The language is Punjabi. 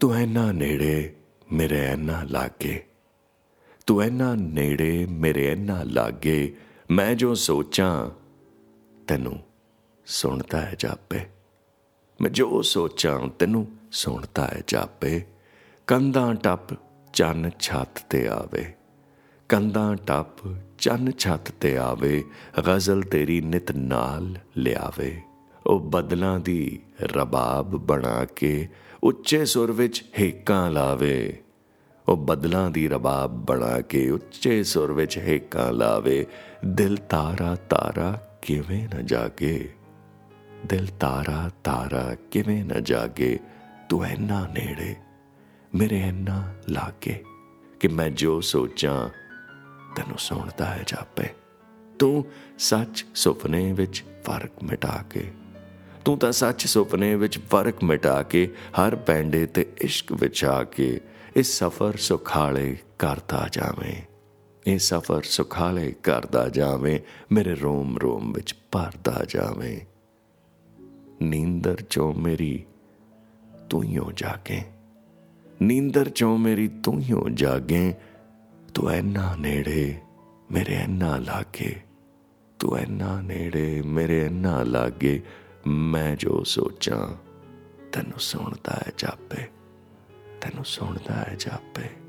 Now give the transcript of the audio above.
ਤੂੰ ਐਨਾ ਨੇੜੇ ਮੇਰੇ ਐਨਾ ਲਾਗੇ। ਤੂੰ ਐਨਾ ਨੇੜੇ ਮੇਰੇ ਐਨਾ ਲਾਗੇ। ਮੈਂ ਜੋ ਸੋਚਾਂ, ਤੈਨੂੰ ਸੁਣਦਾ ਹੈ ਜਾਪੇ। ਮੈਂ ਜੋ ਸੋਚਾਂ, ਤੈਨੂੰ ਸੁਣਦਾ ਹੈ ਜਾਪੇ। ਕੰਧਾਂ ਟੱਪ ਚੰਨ ਛੱਤ ਤੇ ਆਵੇ। ਕੰਧਾਂ ਟੱਪ ਚੰਨ ਛੱਤ ਤੇ ਆਵੇ। ਗਜ਼ਲ ਤੇਰੀ ਨਿਤ ਨਾਲ ਲਿਆਵੇ। ਉਹ ਬਦਲਾਂ ਦੀ ਰਬਾਬ ਬਣਾ ਕੇ ਉੱਚੇ ਸੁਰ ਵਿੱਚ ਹੇਕਾਂ ਲਾਵੇ। ਉਹ ਬਦਲਾਂ ਦੀ ਰਬਾਬ ਬਣਾ ਕੇ ਉੱਚੇ ਸੁਰ ਵਿੱਚ ਹੇਕਾਂ ਲਾਵੇ। ਦਿਲ ਤਾਰਾ ਤਾਰਾ ਕਿਵੇਂ ਨਾ ਜਾਗੇ। ਦਿਲ ਤਾਰਾ ਤਾਰਾ ਕਿਵੇਂ ਨਾ ਜਾਗੇ। ਤੂੰ ਐਨਾ ਨੇੜੇ, ਮੇਰੇ ਐਨਾ ਲਾਗੇ ਕਿ ਮੈਂ ਜੋ ਸੋਚਾਂ, ਤੈਨੂੰ ਸੁਣਦਾ ਹੈ ਜਾਪੇ। ਤੂੰ ਸੱਚ ਸੁਪਨੇ ਵਿੱਚ ਫ਼ਰਕ ਮਿਟਾ ਕੇ ਤੂੰ ਤਾਂ ਸੱਚ ਸੁਪਨੇ ਵਿੱਚ ਫ਼ਰਕ ਮਿਟਾ ਕੇ, ਹਰ ਪੈਂਡੇ ਤੇ ਇਸ਼ਕ ਵਿਚਾ ਕੇ ਇਸ ਸਫ਼ਰ ਸੁਖਾਲੇ ਕਰਦਾ ਜਾਵੇਂ। ਇਹ ਸਫ਼ਰ ਸੁਖਾਲੇ ਕਰਦਾ ਜਾਵੇਂ, ਮੇਰੇ ਰੋਮ ਰੋਮ ਵਿੱਚ ਭਰਦਾ ਜਾਵੇਂ। ਨੀਂਦਰ ਚੋਂ ਮੇਰੀ ਤੂੰ ਹੀ ਹੋ ਜਾਗੇ। ਨੀਂਦਰ ਚੋਂ ਮੇਰੀ ਤੂੰ ਹੀ ਹੋ ਜਾਗੇ। ਤੂੰ ਐਨਾ ਨੇੜੇ, ਮੇਰੇ ਐਨਾ ਲਾਗੇ। ਤੂੰ ਐਨਾ ਨੇੜੇ, ਮੇਰੇ ਐਨਾ ਲਾਗੇ। ਮੈਂ ਜੋ ਸੋਚਾਂ ਤੈਨੂੰ ਸੁਣਦਾ ਹੈ ਜਾਪੇ ਤੈਨੂੰ ਸੁਣਦਾ ਹੈ ਜਾਪੇ।